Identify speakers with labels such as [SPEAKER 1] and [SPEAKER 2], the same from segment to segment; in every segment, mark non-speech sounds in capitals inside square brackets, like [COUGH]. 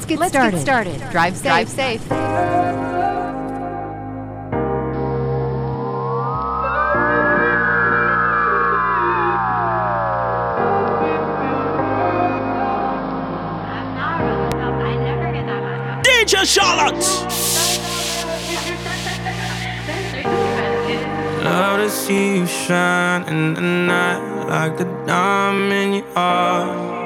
[SPEAKER 1] Let's get Let's started. Get started. Drive safe. Drive safe.
[SPEAKER 2] DJ Charlotte.
[SPEAKER 3] Love to see you shine in the night like a diamond in your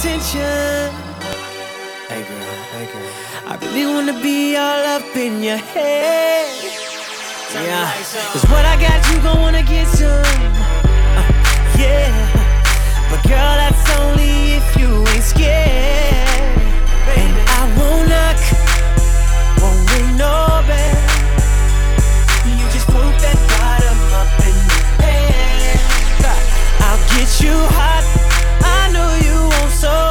[SPEAKER 3] attention. Hey girl, hey girl. I really wanna be all up in your head. Yeah, cause what I got,
[SPEAKER 4] you gon' wanna get some. Uh, yeah, but girl, that's only if you ain't scared. And I won't knock, won't ring no. You
[SPEAKER 5] just poke that bottom up in the air. I'll get you hot. I know you want so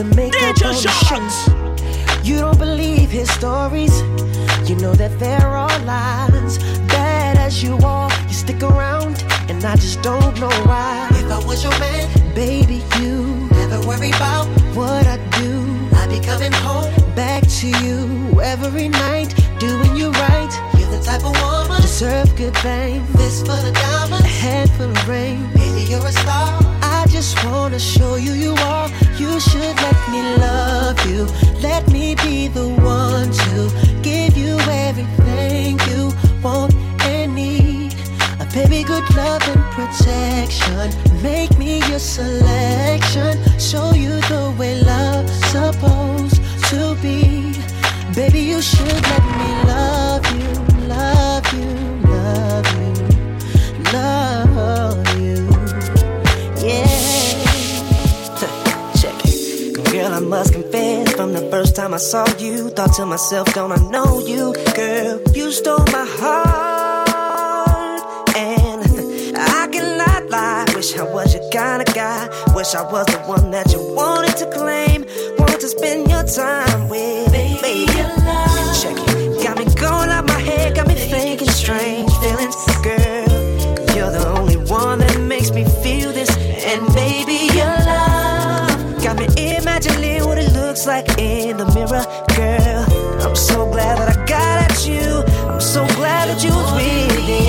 [SPEAKER 4] to make up own You
[SPEAKER 3] don't believe his stories. You know
[SPEAKER 4] that they're all lies. Bad as you are, you stick around, and I just don't know why. If I was your man, baby, you never worry about
[SPEAKER 3] what I do. I'll be coming home back to you every night, doing you right. You're the type of woman deserve good fame. This for the diamonds, a head full of rain. Baby, you're a star. I just wanna show you
[SPEAKER 2] you are
[SPEAKER 4] you should let me love you. Let me be the one to give you everything you want and need. A baby, good love and protection. Make me your selection. Show you the way love's supposed to be. Baby, you should let me. Myself, don't I know you, girl? You stole my heart, and I cannot lie. Wish I was your kind of guy. Wish I was the one that you wanted to claim, wanted to spend your time with, baby. Check it, got me going out my head, got me thinking strange feelings, girl. You're the only one that makes me feel this, and baby, looks like in the mirror, girl I'm so glad that I got at you. I'm so glad that you was with me.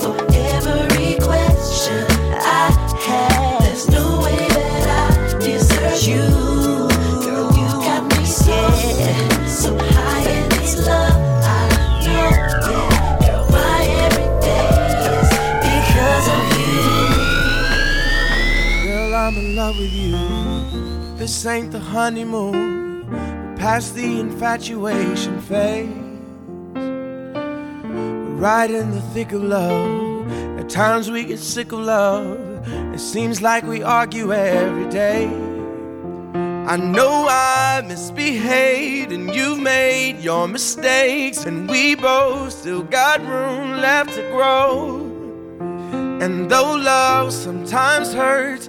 [SPEAKER 6] For every question I had, there's no way that I deserve you. Girl, you got me so, so high in this love. I know, yeah, girl, my everyday because of
[SPEAKER 7] you. Girl, I'm in love with you. This ain't the honeymoon past the infatuation phase. Right in the thick of love. At times we get sick of love. It seems like we argue every day. I know I misbehaved and you've made your mistakes, and we both still got room left to grow. And though love sometimes hurts,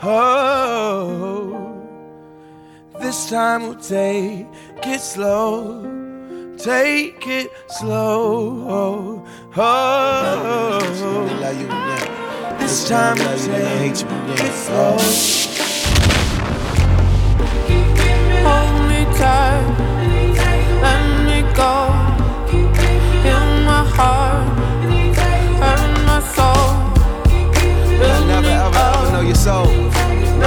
[SPEAKER 7] Oh. This time we'll take it slow. Take it slow. Oh. This time we'll take it slow.
[SPEAKER 3] Hold me tight, Make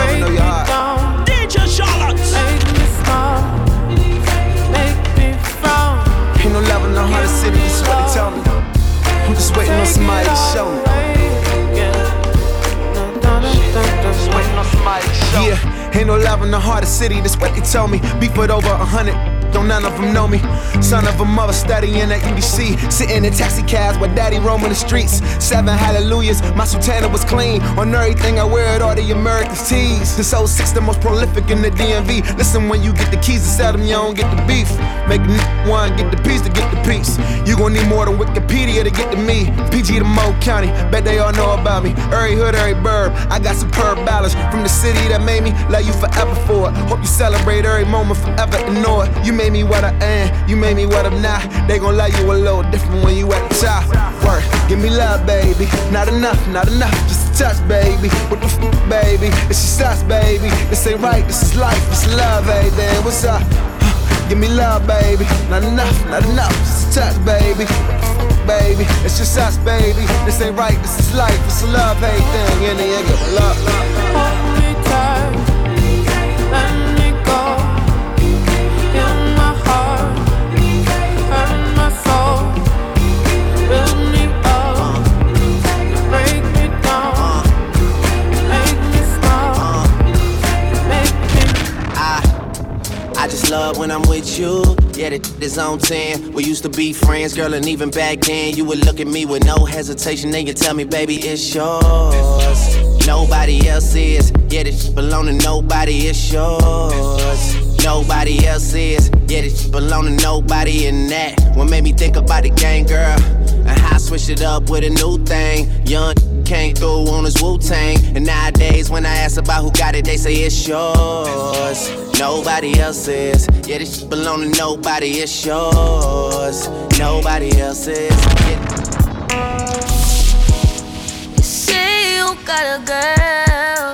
[SPEAKER 3] me. Make me. Ain't no love in the heart of city, that's what they
[SPEAKER 8] tell me. I'm just waiting on somebody to show me. Yeah, ain't no love in the heart of city, that's what they tell me. Beef it over a hundred. Don't none of them know me. Son of a mother studying at UDC. Sitting in taxi cabs while daddy roaming the streets. Seven hallelujahs, my sultana was clean. On everything I wear it, all the American tees. This old six, the most prolific in the DMV. Listen, when you get the keys to sell them, you don't get the beef. Make a one, get the piece to get the piece. You gon' need more than Wikipedia to get to me. PG to Mo County, bet they all know about me. Every hood, every burb, I got superb balance. From the city that made me, love you forever for it. Hope you celebrate every moment forever and know it. You made me what I am, you made me what I'm not. They gon' love you a little different when you at the top. Work, give me love, baby. Not enough, not enough, just a touch, baby. What the f, baby? It's just us, baby. This ain't right, this is life, this is love, baby. What's up? Give me love, baby. Not enough, not enough, just a touch, baby. Baby, it's just us, baby. This ain't right, this is life, it's a love, end, give me love.
[SPEAKER 9] Love when I'm with you. Yeah, the is on 10. We used to be friends, girl, and even back then, you would look at me with no hesitation. Then you tell me, baby, it's yours. Nobody else is. Yeah, this belong to nobody, it's yours. Nobody else is. Yeah, this belong to nobody in that. What made me think about the game, girl? And how I switched it up with a new thing. Young came through on his Wu Tang. And nowadays, when I ask about who got it, they say it's yours. Nobody else is. Yeah, this shit belong to nobody, it's yours. Nobody else is. Yeah.
[SPEAKER 10] You say you got a girl.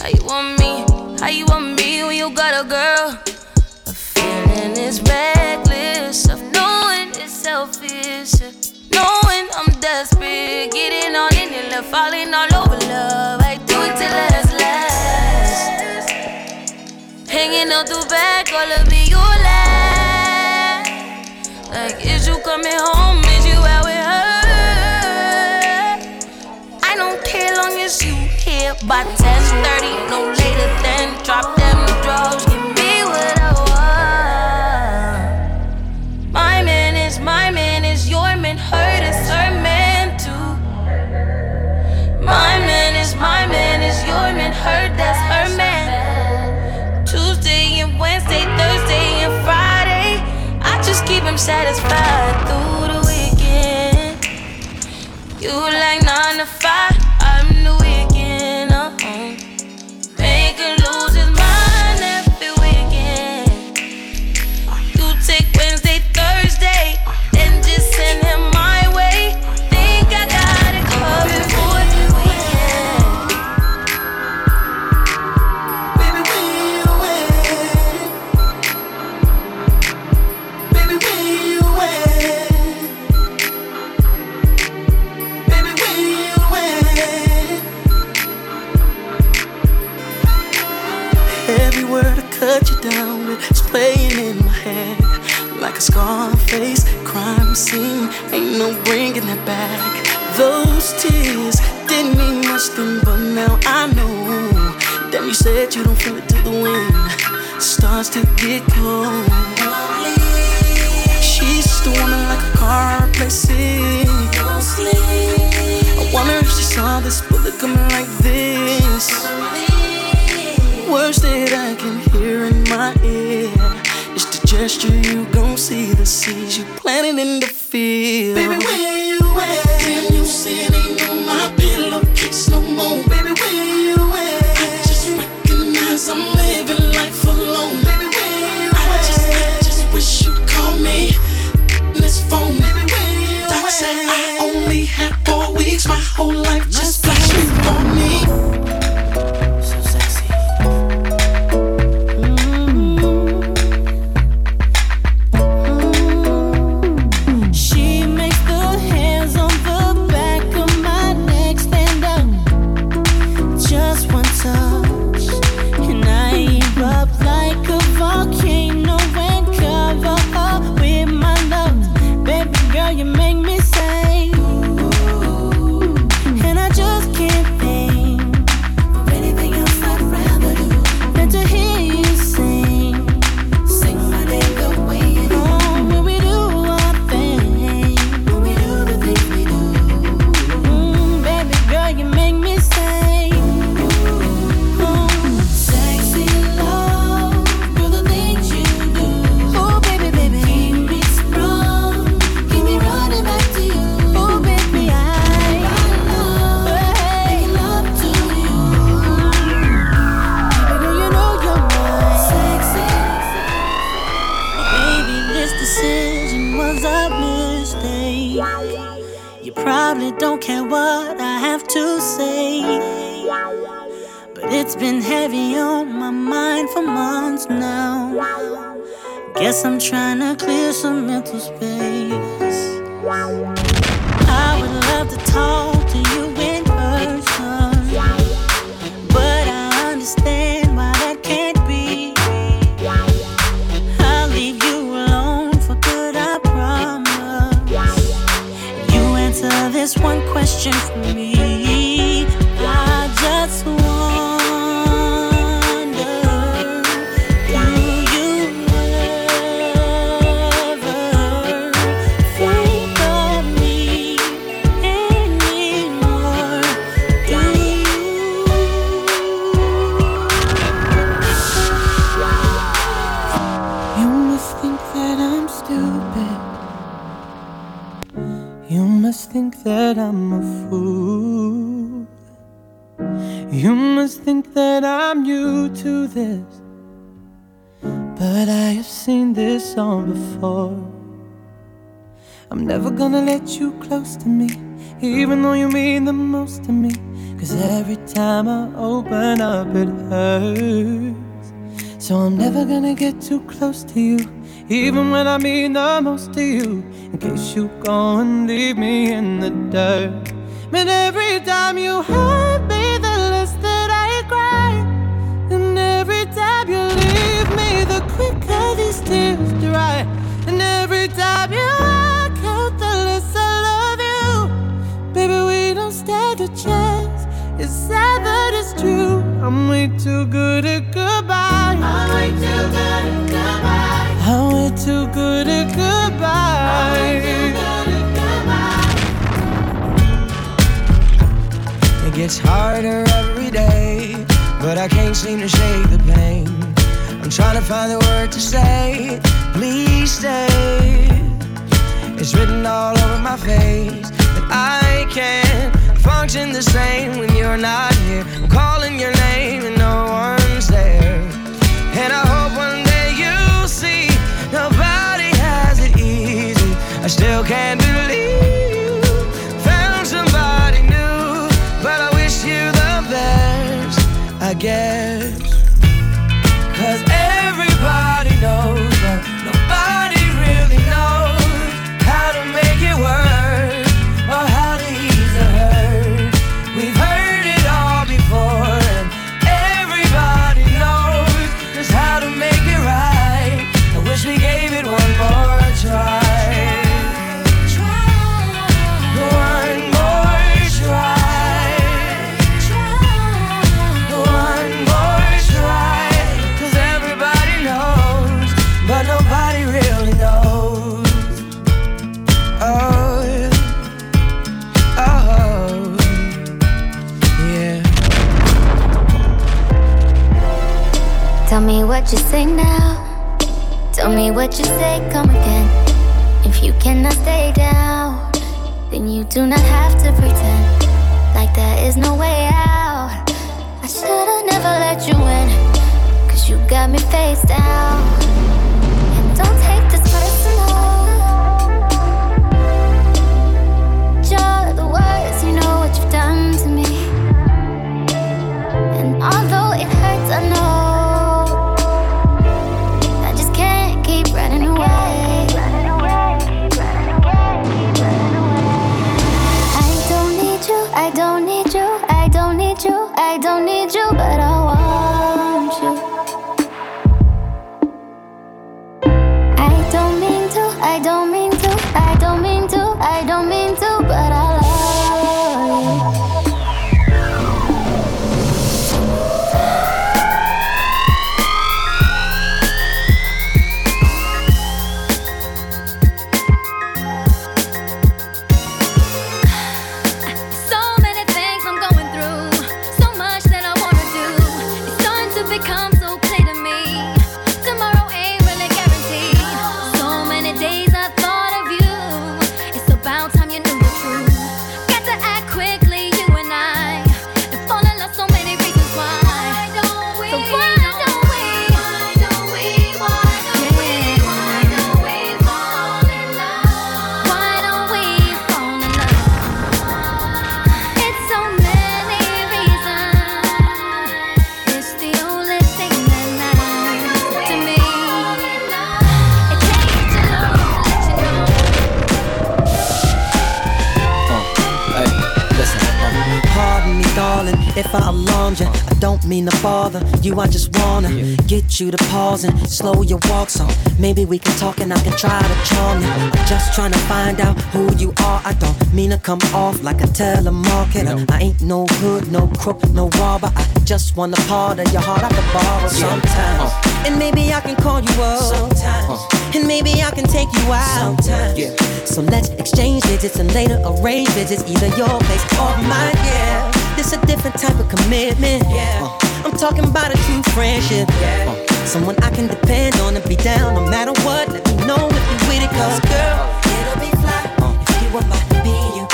[SPEAKER 10] How you want me? How you want me when you got a girl? A feeling is reckless of knowing it's selfish. Knowing I'm desperate, getting on in it, love, falling all over love. I do it till last. Hanging out the back, all of me, you last. Like, is you coming home? Is you out with her? I don't care long as you here by 10:30, no later than drop them drugs. Hurt that's her man. Tuesday and Wednesday, Thursday and Friday. I just keep him satisfied through the weekend. You like nine to five,
[SPEAKER 11] scene. Ain't no bringing that back. Those tears didn't mean much then, but now I know. Damn, you said you don't feel it till the wind starts to get cold. She's just a woman like a car replacing. I wonder if she saw this bullet coming like this. Words that I can hear in my ear. Gesture you gon' see, the seeds you planted in the field. Baby, where you at? Damn, you said ain't on my pillowcase no more. Baby, where you at? I just recognize I'm living life alone. Baby, where you I at? Just, I just wish you'd call me. This phone, baby, where you Doc at? said I only had four weeks, my whole life just flashed before
[SPEAKER 12] too close to you, even when I mean the most to you. In case you go and leave me in the dirt, man, every time you hurt. I
[SPEAKER 7] still can't believe you found somebody new, but I wish you the best, I guess.
[SPEAKER 13] what you say now. Tell me what you say, come again. If you cannot stay down, then you do not have to pretend like there is no way out. I should've never let you in, cause you got me face down. don't mean to
[SPEAKER 2] bother you. I just wanna yeah. get you to pause and slow your walk. So maybe we can talk and I can try to charm you. I'm just trying to find out who you are. I don't mean to come off like a telemarketer. No. I ain't no hood, no crook, no robber. I just wanna part of your heart. I can borrow yeah. sometimes. Uh. And maybe I can call you up. Sometimes. Uh. And maybe I can take you out. Sometimes. Yeah. So let's exchange digits and later arrange digits. Either your place or mine, yeah it's a different type of commitment. Yeah. Uh, I'm talking about a true friendship. Yeah. Uh, someone I can depend on and be down no matter what. Let me know if you're with it, cause girl, it'll be fly. Uh, if you
[SPEAKER 14] about to be
[SPEAKER 15] you.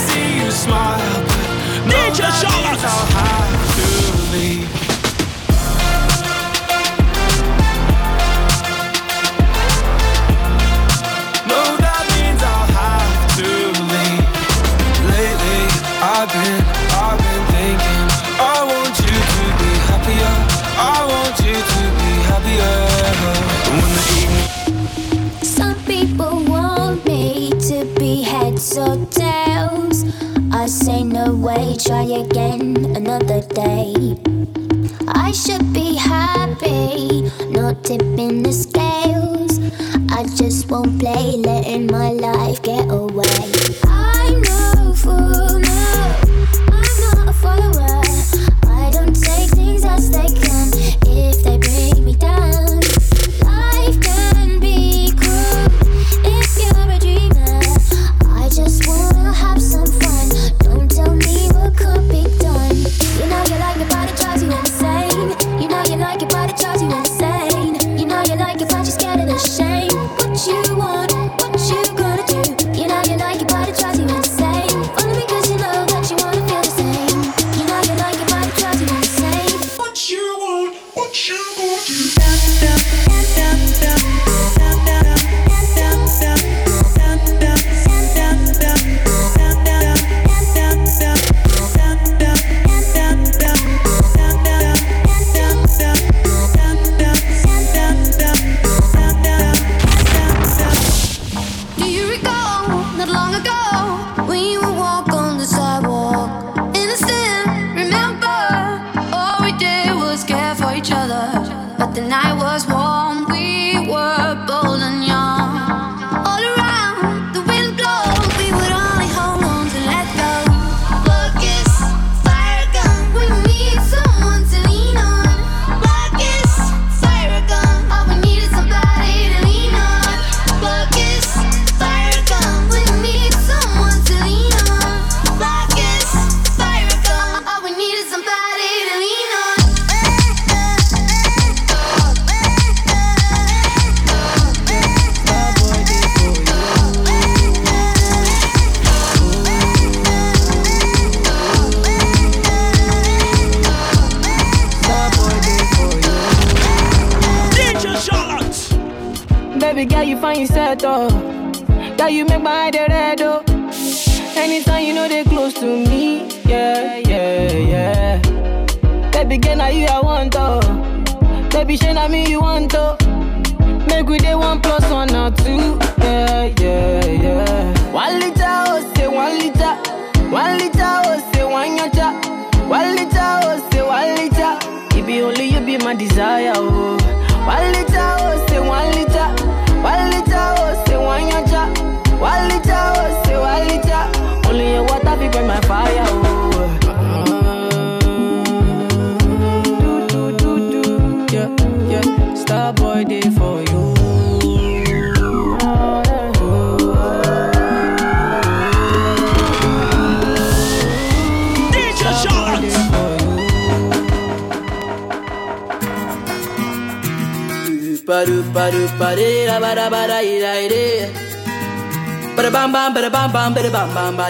[SPEAKER 16] smile, but no,
[SPEAKER 17] Ninja
[SPEAKER 16] that means I'll have to leave. I've been, I've been thinking I want you to be happier. I want you to be happier. When the evening
[SPEAKER 13] Some people want me to be heads or tails. I say no way, try again another day. I should be happy, not tipping the scales. I just won't play, letting my life get away.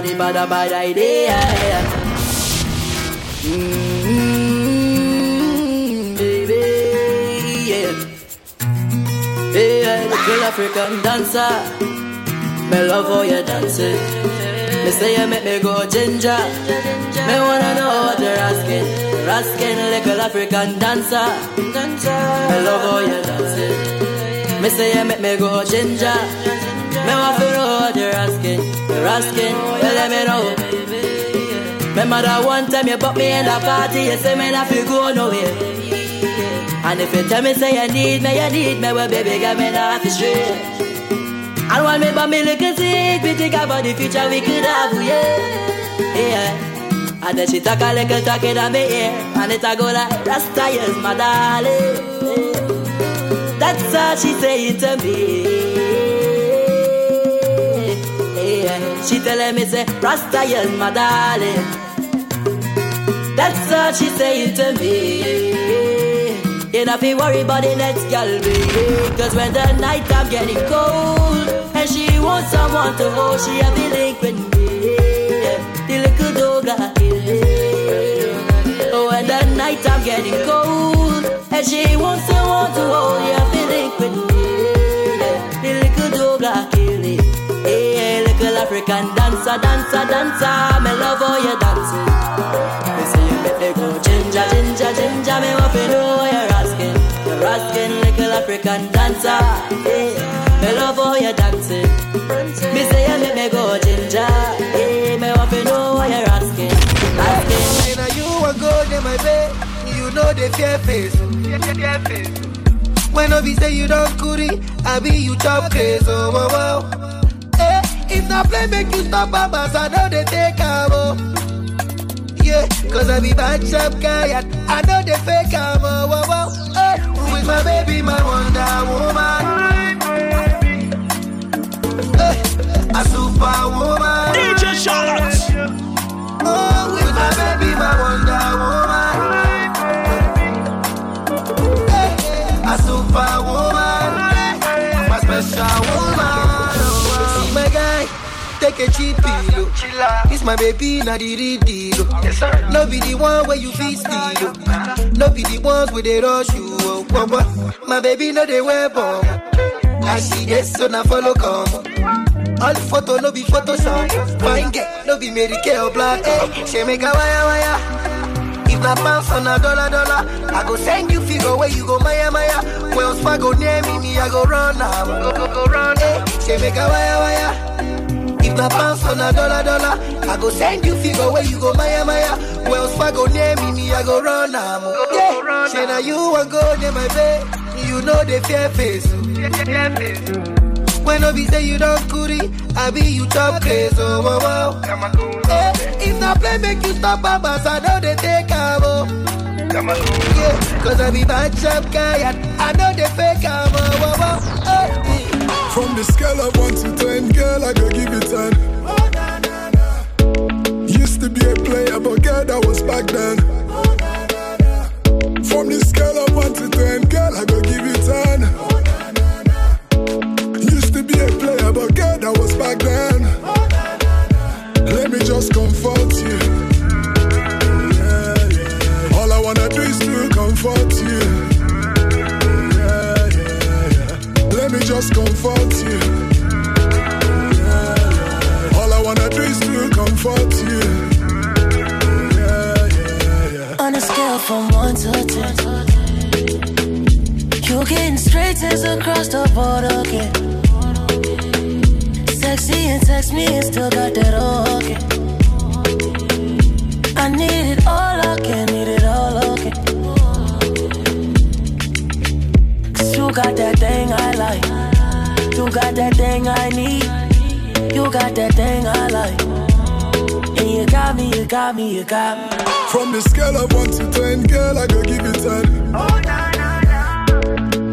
[SPEAKER 18] body, but a bad
[SPEAKER 17] idea. Mmm,
[SPEAKER 19] baby, yeah. Yeah,
[SPEAKER 20] little African dancer. Me love how you dancing. Me say you make me go ginger. Me wanna know what you're asking. Raskin, little African dancer. Me love how you dancing. Me say you make me go ginger. Me want to know what you're asking. You're asking, you let me know. Remember that one time you bought me in the party, you say man I feel go nowhere. And if you tell me say you need me, you need me, well baby, get me off the street. And when me but me look sick, we think about the future we could have, yeah, yeah. And then she talk a little talk in my ear, and it a go like, that's tires, my darling. That's all she saying to me. She telling me say, Rasta is my darling. That's all she saying to me. You don't feel worry about the next girl, baby. Cause when the night I'm getting cold, and she wants someone to hold, she have the link with me. The little dog I Oh, when the night I'm getting cold, and she wants someone to hold, you African dancer, dancer, dancer. Me love how you dancing. Me say you make me go ginger, ginger, ginger. Me want to know you're asking, you're asking, little African dancer. Hey, me love how you dancing. Me say you make me go ginger. Hey, me want to know what you're asking, asking.
[SPEAKER 21] Now you a good in my bed, you know the fear face. When I be say you don't goody, I be you chop crazy. Oh, oh, oh. Not play, make you stop, mamas. I know they take a oh. Yeah, cause I be bad chap guy, and I know they fake am. Oh, oh, oh. Eh, with my baby, my Wonder Woman. Eh, a superwoman.
[SPEAKER 16] DJ Charlotte.
[SPEAKER 21] Oh, with my baby, my Wonder take a cheap pillow. It's my baby, not the real deal. No be the one where you feel steal. No be the ones where they rush you. Oh, oh, oh. My baby, no they wear bomb. I see this, so now follow come. All photo no be Photoshop. Fine girl, no be Mary Kay or black. Hey, she make a wire wire. If na pounds on a dollar dollar, I go send you figure where you go Maya Maya. Wells Fargo near me, me I go run now. Go go go run. Hey, she make a wire wire. If na pounds on a dollar dollar, I go send you figure where you go Maya Maya. Wells Fargo near me, me I go run now. Yeah, she na you want go near my bed. You know the fear face. When I be say you don't goody, I be you chop crazy. Oh, oh, oh. Eh, if not play, make you stop, mamas. I know they take a oh. Yeah, cause I be bad chap guy, and I know they fake am. Oh, oh, oh.
[SPEAKER 22] The scale of 1 to 10, girl, I go give you 10. Used to be a player, but girl, that was back then. From the scale of 1 to 10, girl, I go give you 10. Used to be a player, but girl, that was back then. Let me just comfort you. Just comfort you. Yeah. All I wanna do is to comfort you.
[SPEAKER 14] On a scale from one to ten, you're getting straight T's across the board again. Sexy and text me and still got that okay. I need it all again, need it all again. Cause you got that thing I like. You got that thing I need. You got that thing I like. And you got me, you got me, you got me.
[SPEAKER 22] From the scale of 1 to 10, girl, I go give you 10.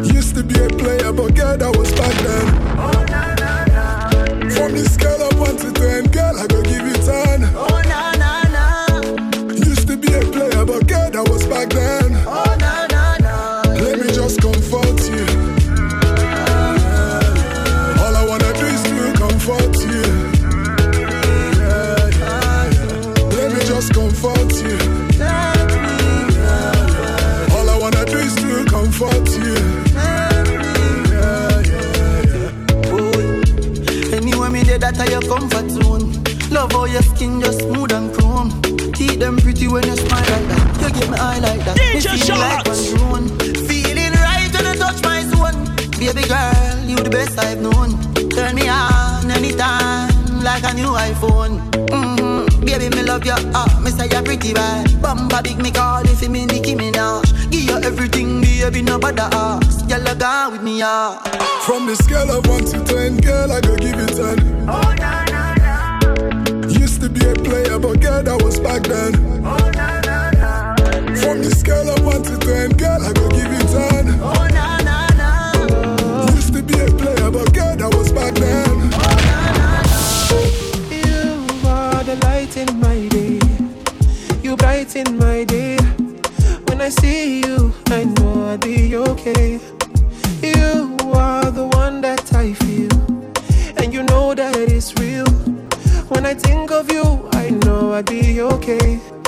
[SPEAKER 22] Used to be a player, but girl, that was back then. From the scale of 1 to 10, girl, I go give you 10.
[SPEAKER 14] Oh,
[SPEAKER 21] Anywhere me there, that are your comfort zone. Love how your skin just smooth and chrome. Teeth them pretty when you smile like that. You give me eye like that.
[SPEAKER 16] DJ
[SPEAKER 21] feel like one. Feeling right when you touch my zone. Baby girl, you the best I've known. Turn me on anytime like a new iPhone. Mm-hmm. Baby, me love you. Ah, me say you're pretty bad. Bumba big me call if you me Nicki Minaj. You everything, baby, no bother ask. Girl, I go with me, yeah.
[SPEAKER 22] From the scale of 1 to 10, girl, I go give you 10.
[SPEAKER 21] Oh, na, na, na.
[SPEAKER 22] Used to be a player, but girl, that was back then.
[SPEAKER 21] Oh, na, na, na.
[SPEAKER 22] From the scale of 1 to 10, girl, I go give you 10.
[SPEAKER 21] Oh,
[SPEAKER 12] I see you, I know I'll be okay. You are the one that I feel, and you know that it's real. When I think of you, I know I'll be okay.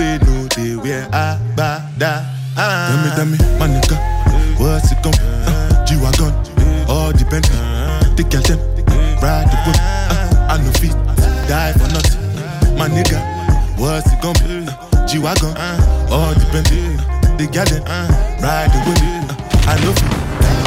[SPEAKER 22] We know they wear a ba da. Tell me, tell me, my nigga, what's it gon' be? Uh, G-Wagon, all the Bentley, the girl them, ride the whip. Uh, I no fit, die for nothing. My nigga, what's it gon' be? Uh, G-Wagon, all the Bentley, the girl them, ride the whip. Uh, I no fit, die for nothing.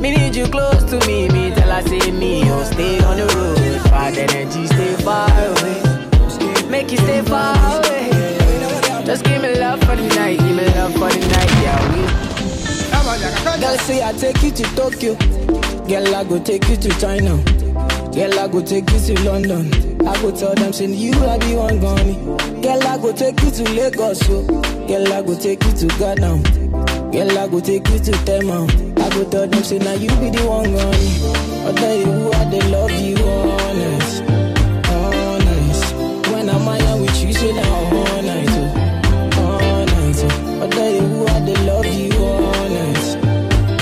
[SPEAKER 23] Me need you close to me, me tell her say me, oh stay on the road. Bad energy, stay far away. Make you stay far away. Just give me love for the night, give me love for the night, yeah. We. Girl say I take you to Tokyo. Girl I go take you to China. Girl I go take you to London. I go tell them say you I be one gone. Girl I go take you to Lagos, so. Girl I go take you to Ghana. Girl I go take you to Tema. Oh. I go tell them say now you be the one gone. I tell you who I they love you honest, honest. When I'm out with you, say now all night, oh, all night. Oh. I tell you who I they love you honest,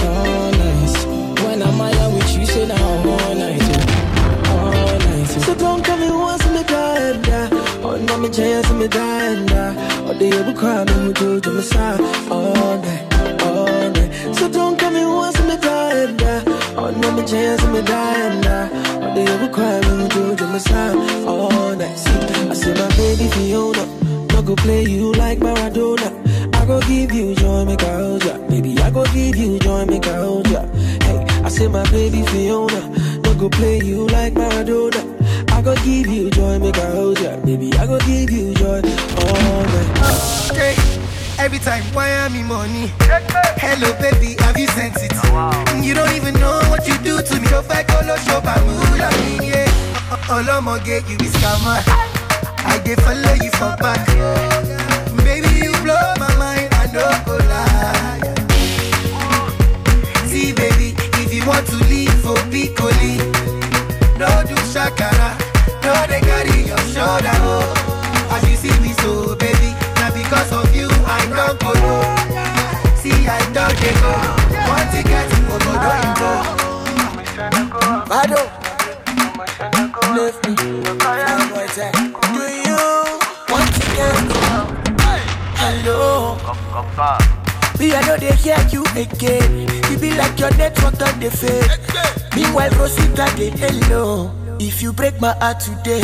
[SPEAKER 23] honest. When I'm out with you, say now all night, oh, all night. Oh.
[SPEAKER 21] So don't come and once me die and die. Oh, no, me chance me die. Oh, they ever cry me who do to my side all oh, night, So don't come and once and me die and die. Oh, no, me chance me die and die. Oh, they ever cry me who do my side all night. See, I say my baby Fiona, no go play you like Maradona. I go give you joy, make I ya. Baby, I go give you joy, make I. Hey, I say my baby Fiona, no go play you like Maradona. I go give you joy, make I ya. Baby, I go give you joy all night.
[SPEAKER 24] Oh, okay. Every time, why am I money? Hello, baby, have you sent it? Oh, mm, you don't even know what you do to me. If I call a shop, I'm yeah. Uh, uh, All I'm gonna get you is scammer. I dey follow you for back. Baby, you blow my mind, I don't go lie. See, baby, if you want to leave for Piccoli, no do shakara, I don't go. One ticket, go go don't go.
[SPEAKER 21] Bado, left me. Do you want to get Hello. Me, I know they hear you again. You be like your network on the fade. Meanwhile, Rosita, they hello. If you break my heart today,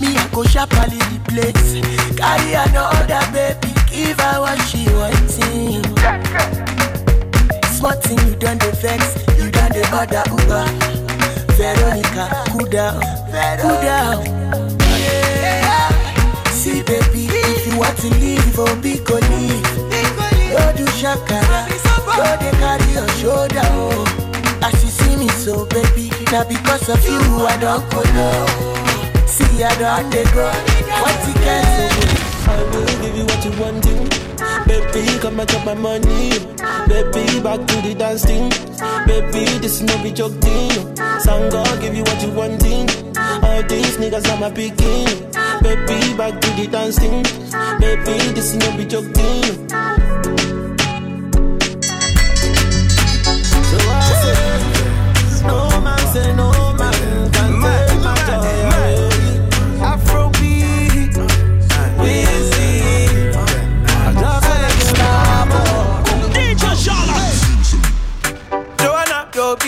[SPEAKER 21] me, I go sharply the place. Carry another baby, give her what she wanting. Smart thing, you done the vex, you done the other Uber. Veronica, cool down, cool down. See, baby, if you want to leave, oh, be go leave. Go do shakara, go they carry your shoulder, oh. As you see me so, baby, now because of you, I don't go low. See, I don't they go. What you can say?
[SPEAKER 12] I will give you what you want wanting. Baby, come and chop my money. Baby, back to the dance. Baby, this is no be joke thing. Give you what you want wanting. All these niggas are my picking. Baby, back to the dance. Baby, this is no be joke thing. So I say, no man say no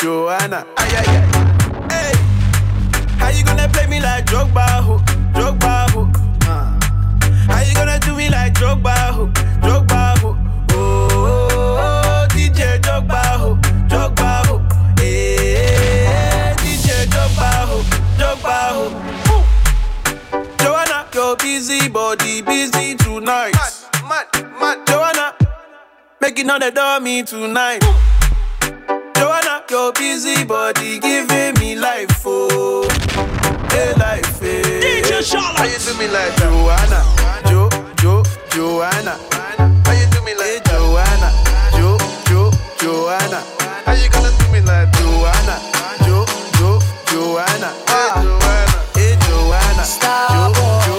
[SPEAKER 7] Joanna? Ay ay ay. Hey, how you gonna play me like Drogba, ho, Drogba, ho? Uh. How you gonna do me like Drogba, ho, Drogba, ho? Oh, oh, oh, DJ Drogba, ho, Drogba, ho. Hey, DJ Drogba, ho, Drogba, ho. Ooh. Joanna, your busy body busy tonight. Mad, mad, mad. Joanna, making all the dummy tonight. Joanna, your busy body giving me life, oh, hey life, eh. hey. DJ Charlotte. How you do me like Joanna, Jo, Jo, Joanna? How you do me like Joanna, Jo, Jo, Joanna? How you gonna do me like Joanna, Jo, Jo, Joanna? Ah. Hey Joanna, hey Joanna, Jo, Jo,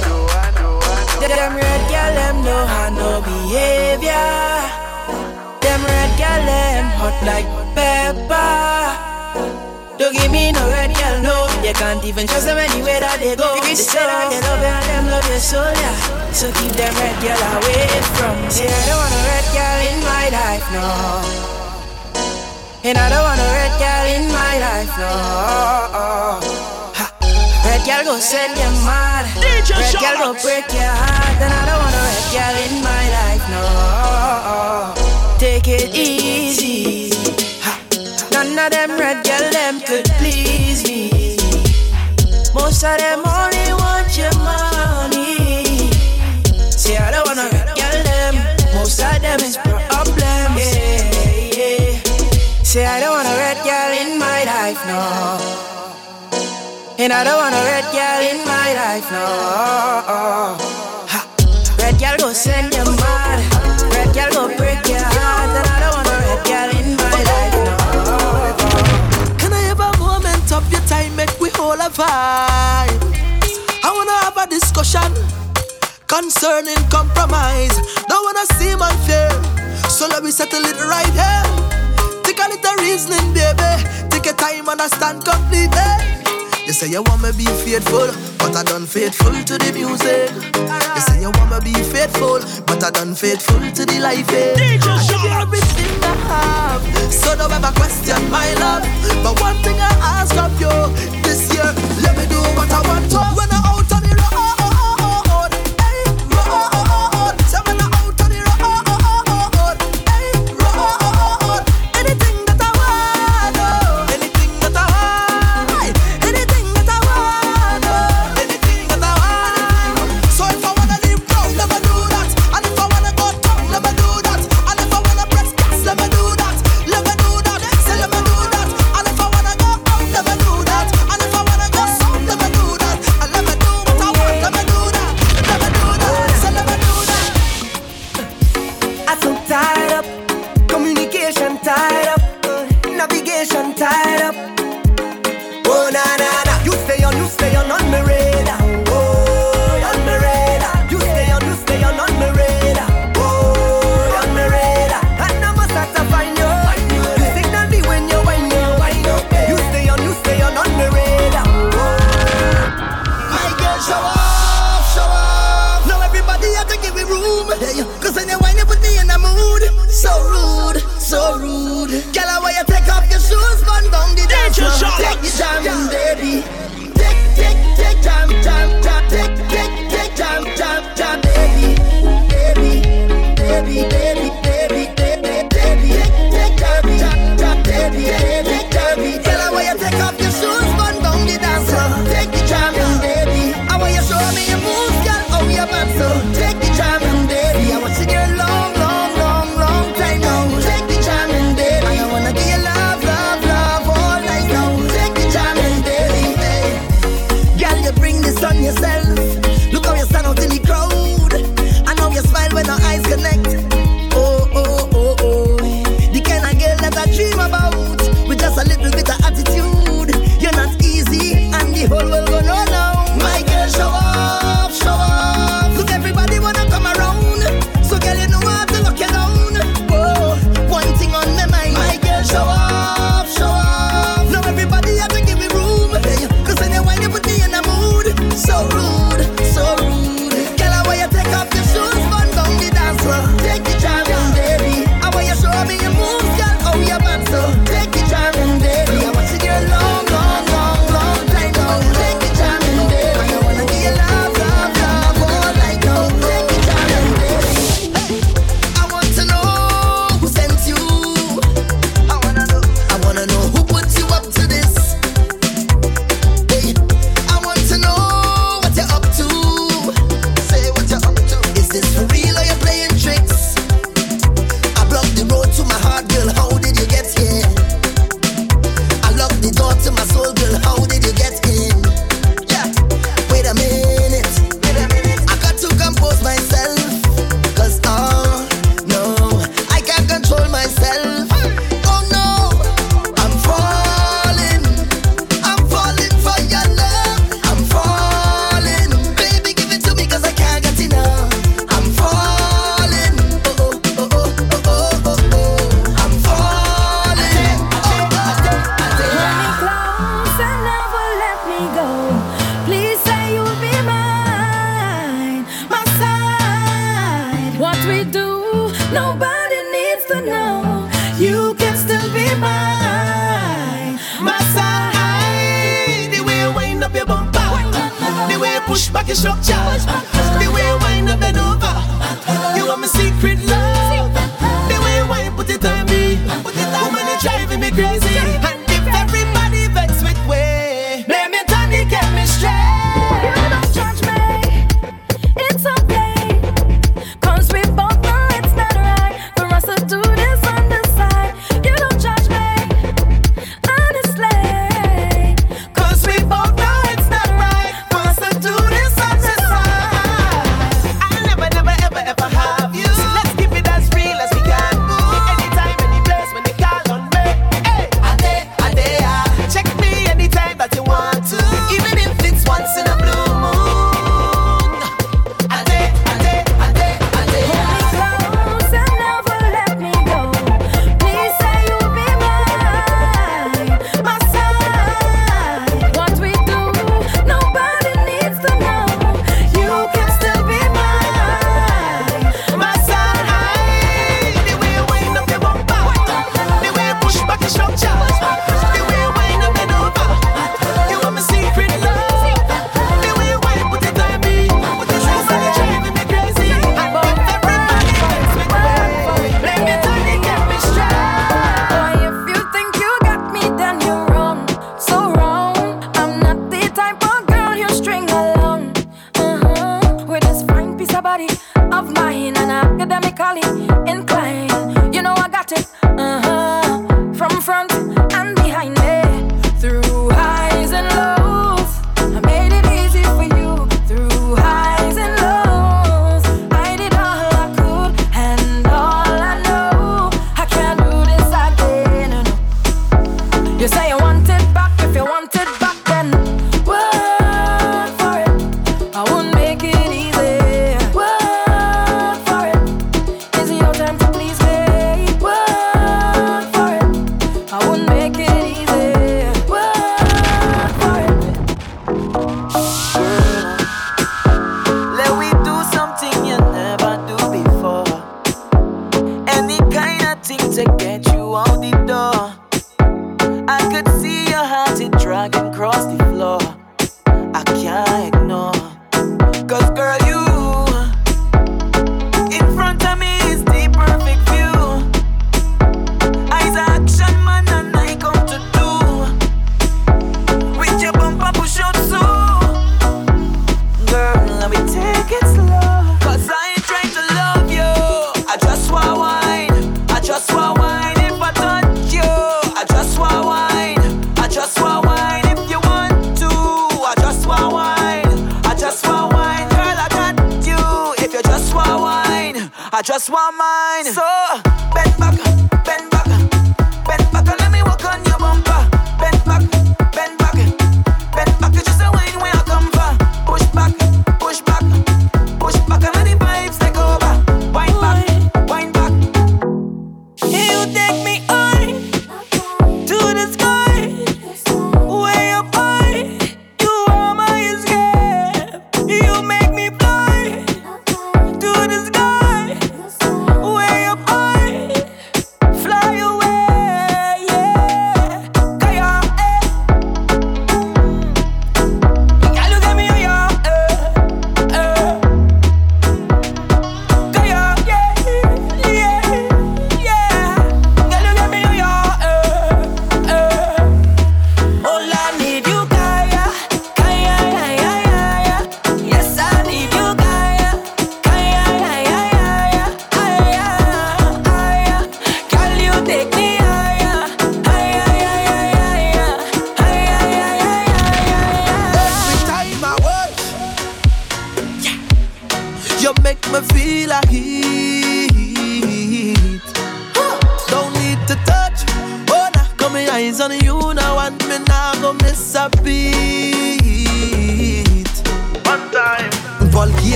[SPEAKER 7] Joanna.
[SPEAKER 21] Them red girl, them know how no behavior. Them red girl, them hot like pepper. Don't give me no red girl, no.
[SPEAKER 25] You can't even trust them anywhere that they go. They say that they love you and them love your soul, yeah. So keep them red girl away from me. See, I don't want a red girl in my life, no. And I don't want a red girl in my life, no. Red girl go set you mad. Red girl go break your heart, and I don't want a red girl in my life. And I don't want a red girl in my life, no. Ha. Red girl go send you mad. Red girl go break your heart. And I don't want a red girl in my life, no.
[SPEAKER 21] Can I have a moment of your time? Make we hold a vibe. I wanna have a discussion concerning compromise. Don't wanna seem unfair, so let me settle it right here. Take a little reasoning, baby. Take your time, understand completely. You say you want me be faithful, but I done faithful to the music. You say you want me be faithful, but I done faithful to the life. Eh? I give you everything I have, so don't ever question my love. But one thing I ask of you this year, let me do what I want to.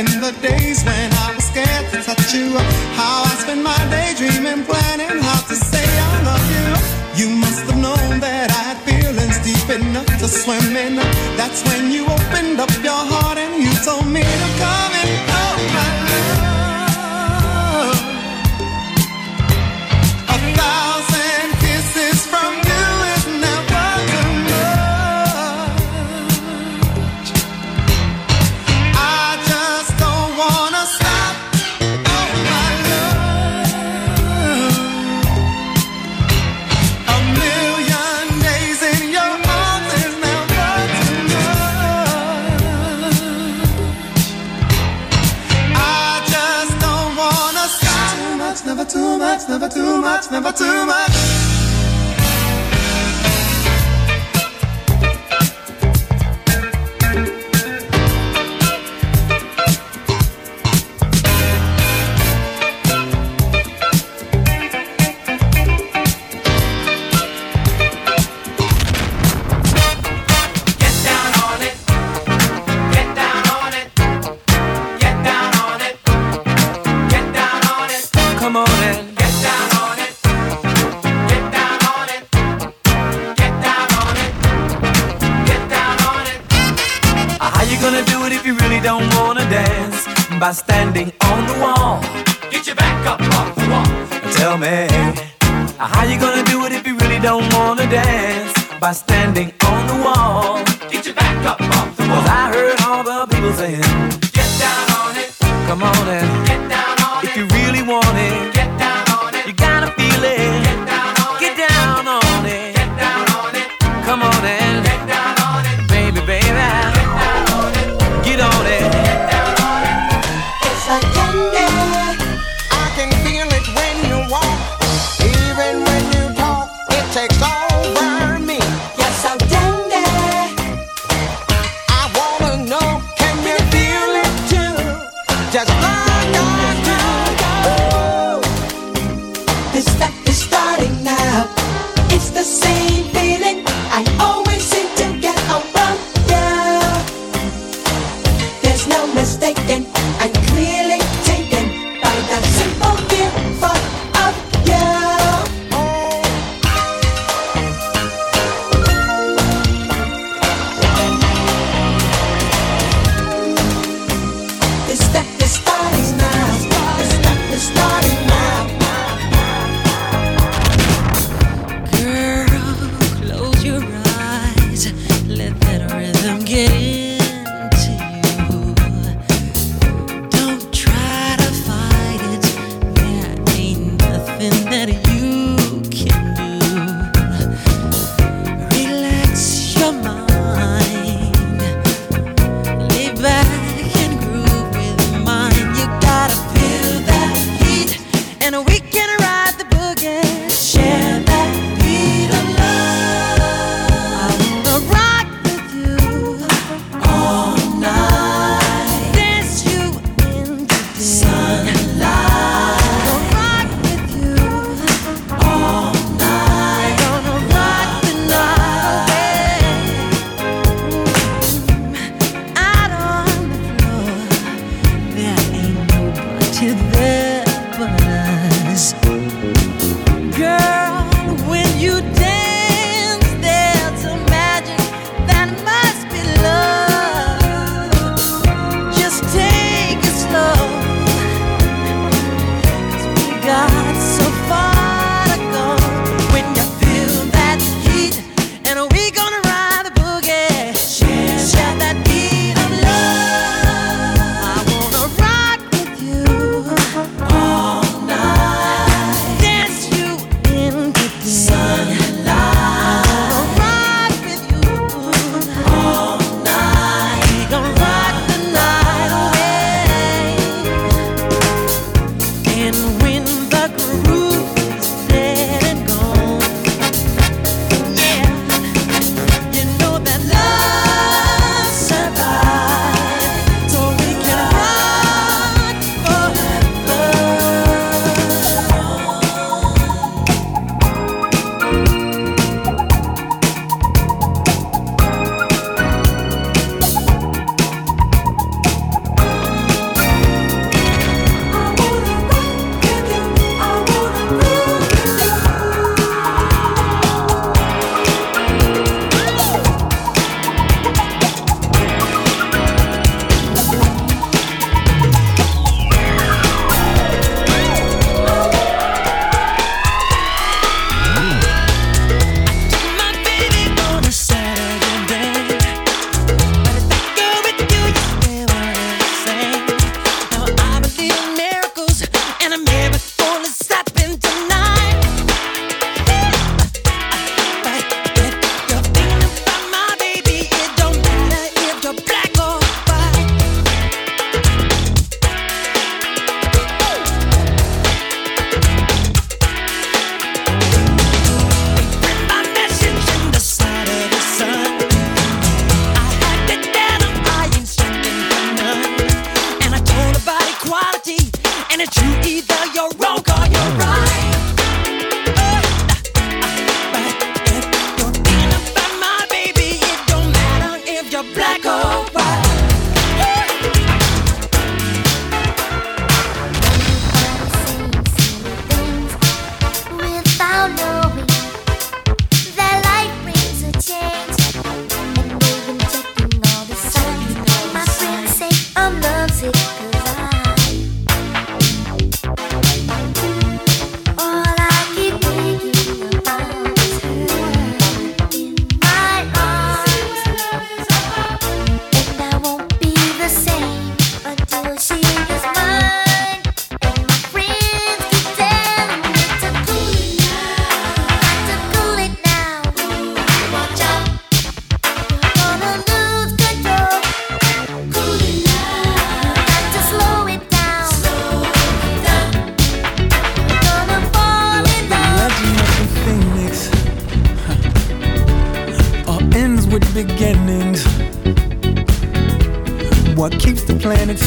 [SPEAKER 26] in the
[SPEAKER 24] days when I was scared to touch you. How I spent my day dreaming, planning how to say I love you. You must have known that I had feelings deep enough to swim in. That's when you opened up to my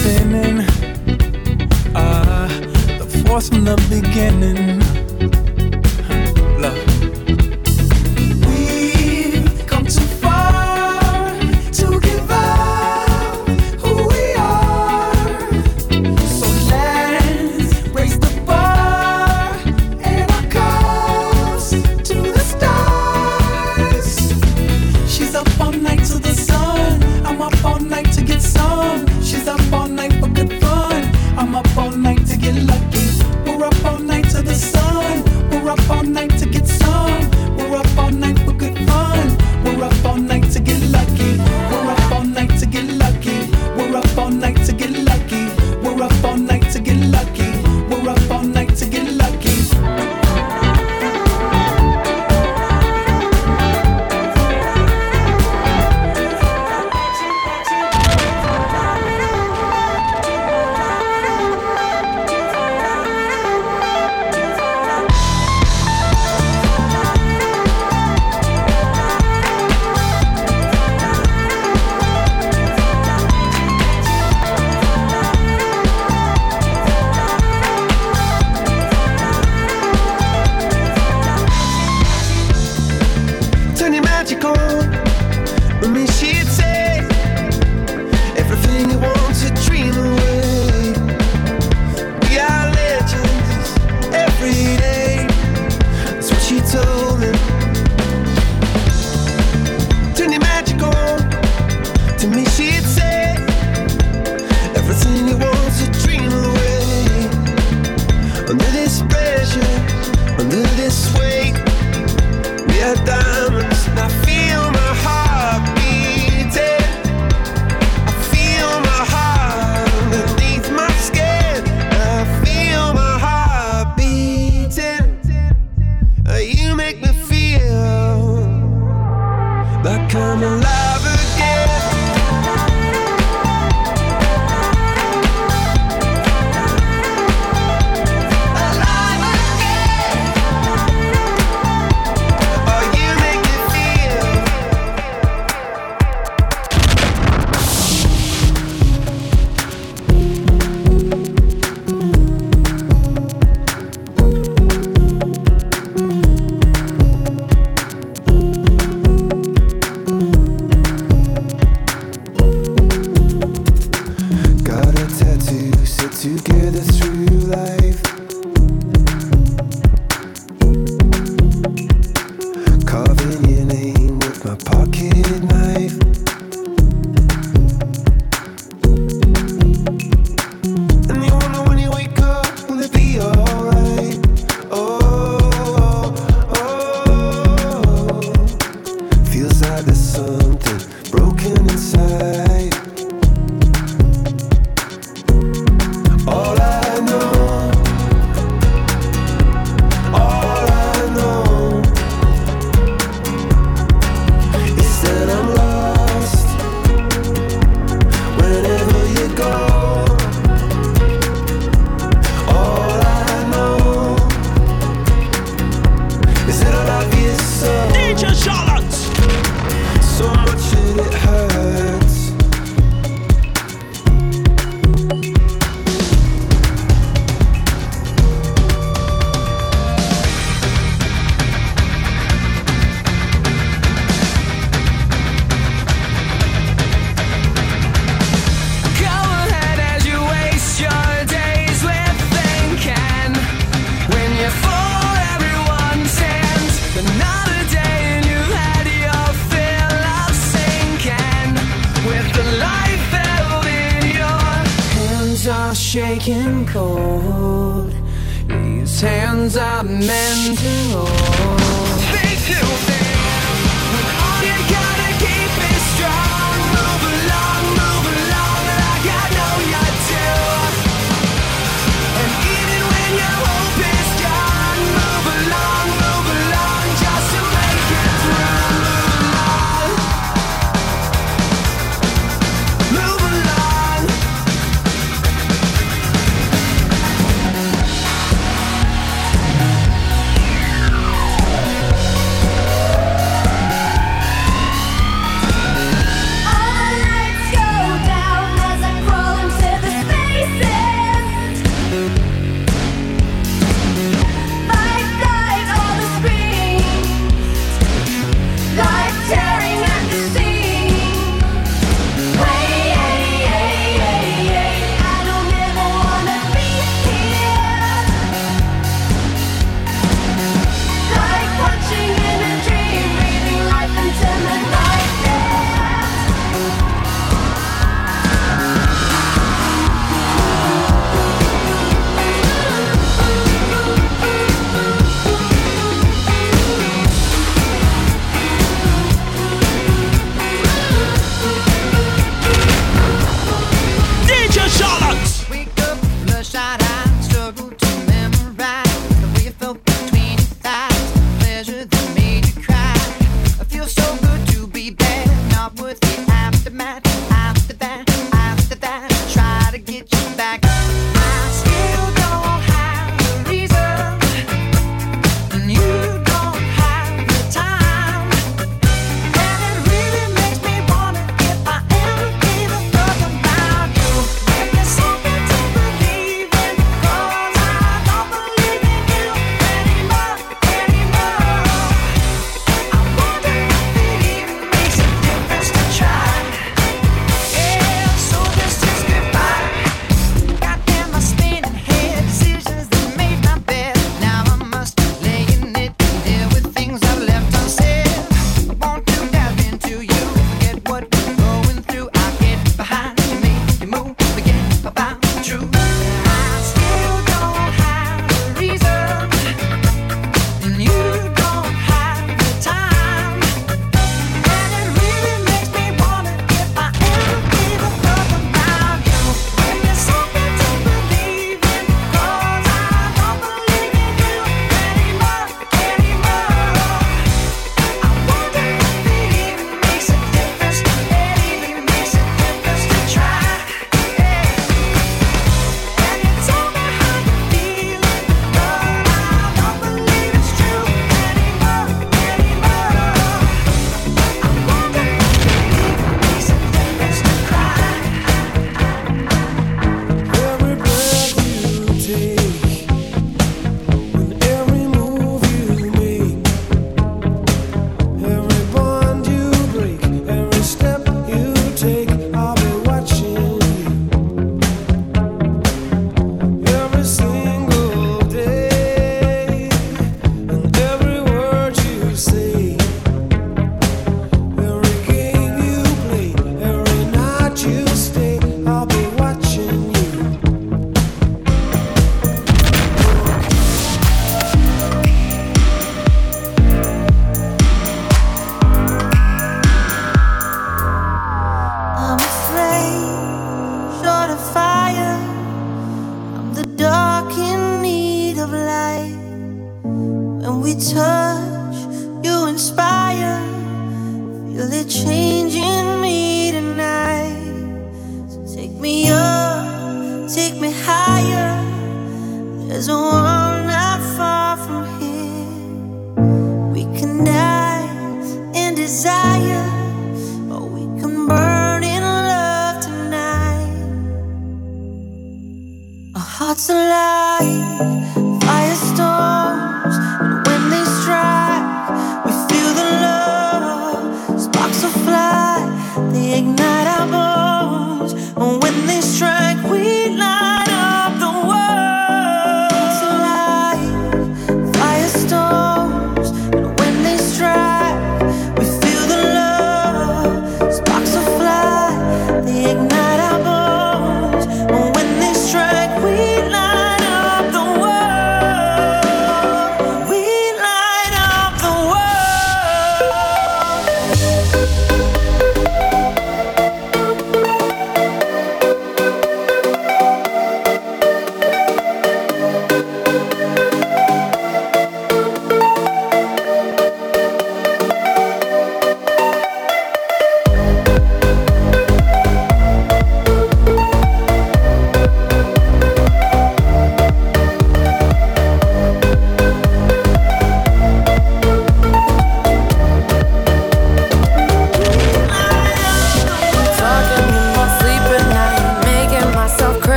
[SPEAKER 27] up all
[SPEAKER 28] night to
[SPEAKER 29] the sun.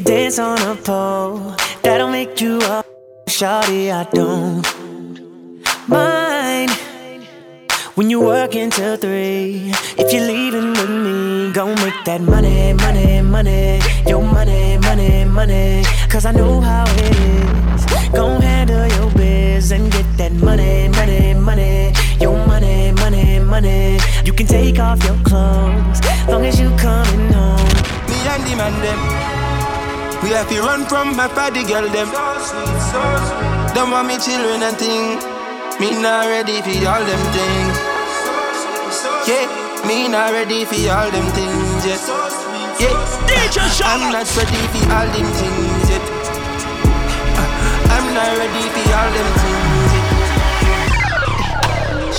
[SPEAKER 21] You
[SPEAKER 30] dance on a pole, that'll make you up. Shawty, I don't mind. When you work until three, if you're leaving with me, gon' make that money, money, money. Your money, money, money. Cause I know how it is. Gon' handle your biz and get that money, money, money. Your money, money, money. You can take off your clothes, long as you coming home.
[SPEAKER 7] Me and the man them. We have to run from my party girl them. Don't want me children and thing. Me not ready for all them things. Yeah, me not ready for all them things yet. Yeah, I'm not ready for all them things yet. [LAUGHS] I'm not ready for all them things yet.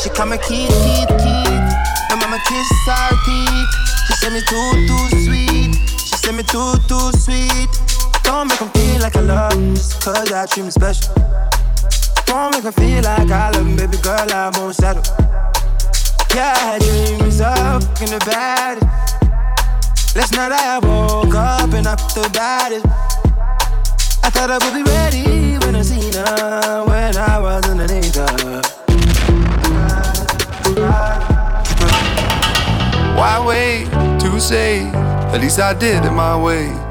[SPEAKER 7] She call me kid, kid, kid. My mama kiss her teeth. She said me too, too sweet. She said me too, too sweet. Don't make 'em feel like I love 'em just cause I treat me special. Don't make 'em feel like I love 'em, baby girl, I won't settle. Yeah, I had dreams of in the bad. Last night I woke up and I felt about it. I thought I would be ready when I seen her, when I was underneath her.
[SPEAKER 24] Why wait to say? At least I did it my way.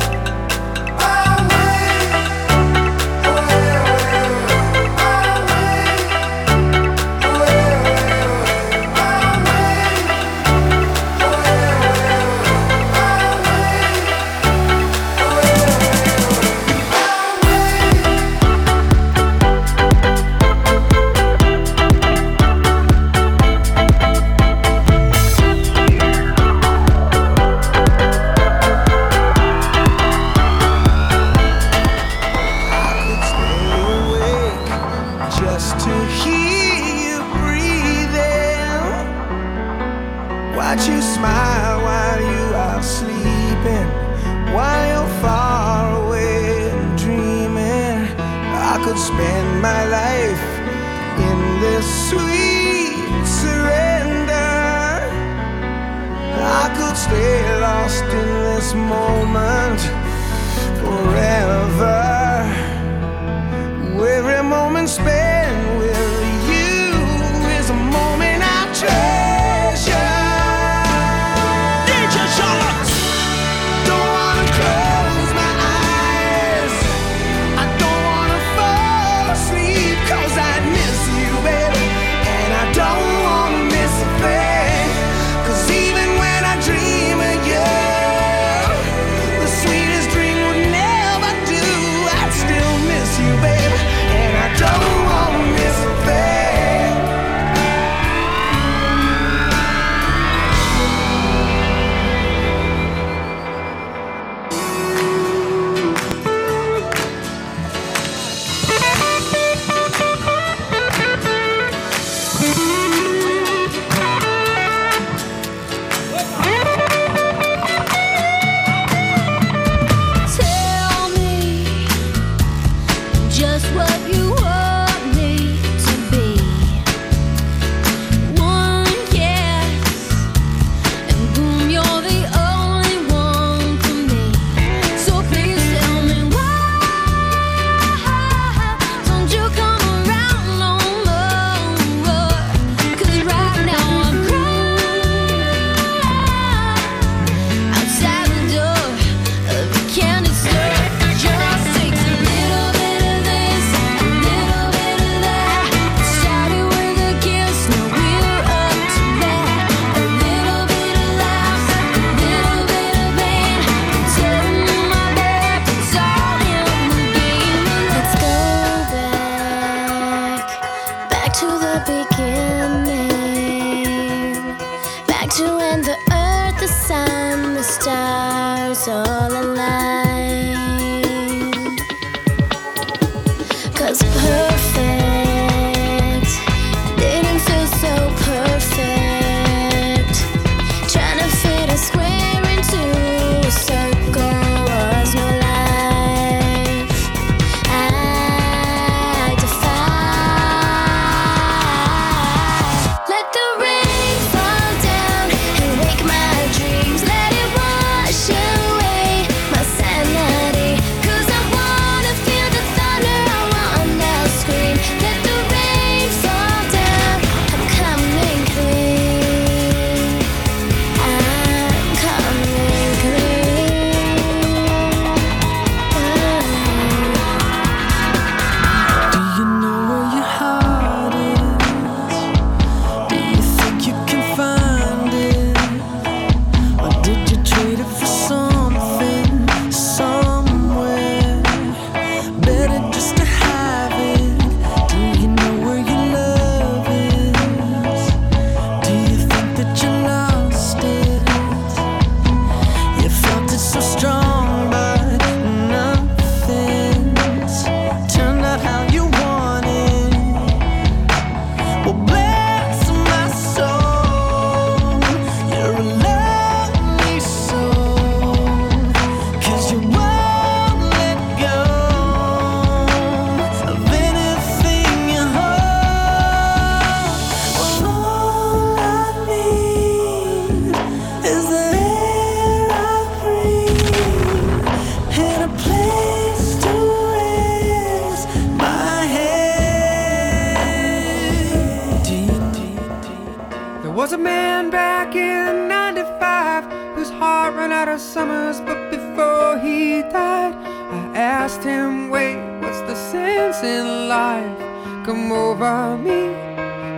[SPEAKER 7] chance in
[SPEAKER 14] life.
[SPEAKER 29] Come over me,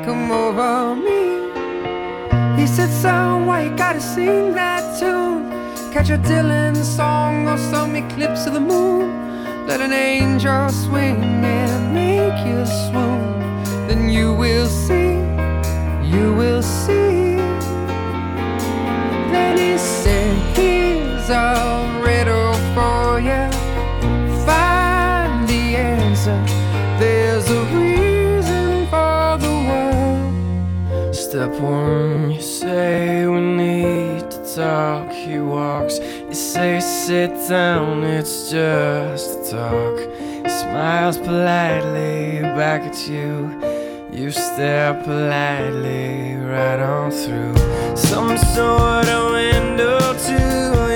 [SPEAKER 29] come over me. He said, Son, why you gotta sing that tune? Catch a Dylan song or some eclipse of the moon. Let an angel swing and make you swoon. Then you will see, you will see. Then he said, Here's a.
[SPEAKER 12] Step one, you say we need to talk. He walks, you say sit down, it's just a talk. He smiles politely back at you.
[SPEAKER 7] You stare politely right on through some sort of window to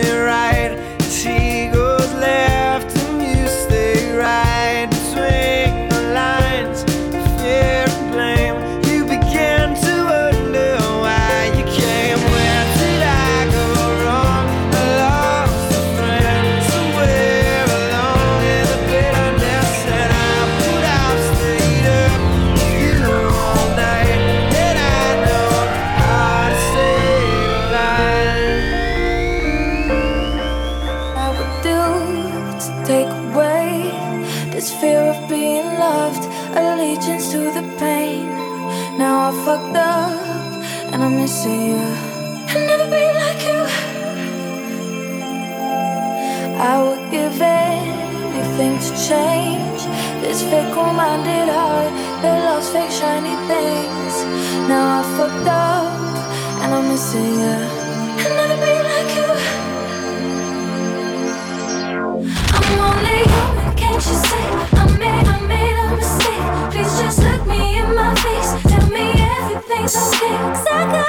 [SPEAKER 10] fickle-minded heart that loves fake shiny things. Now I fucked up and I'm missing you. I'll never be like you. I'm only human, can't you see? I made, I made a mistake. Please just look me in my face. Tell me everything's okay. Cause I got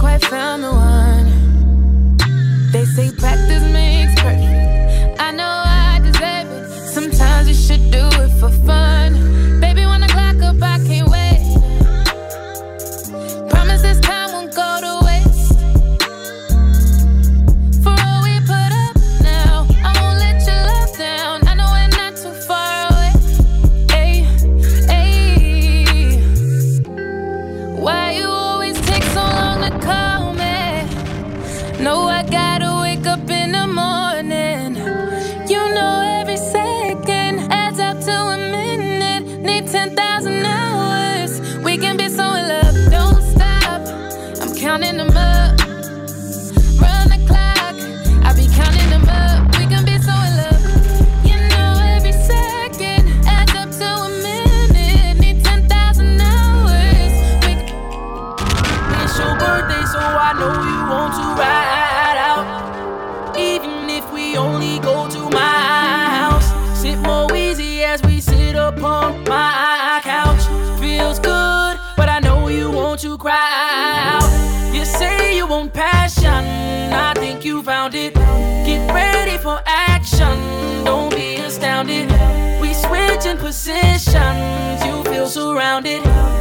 [SPEAKER 12] quite found the one. They say practice makes perfect. I know.
[SPEAKER 31] surrounded.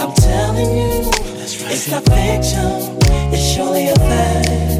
[SPEAKER 7] And
[SPEAKER 12] I'm
[SPEAKER 5] telling you, it's not fiction. it's surely a fact.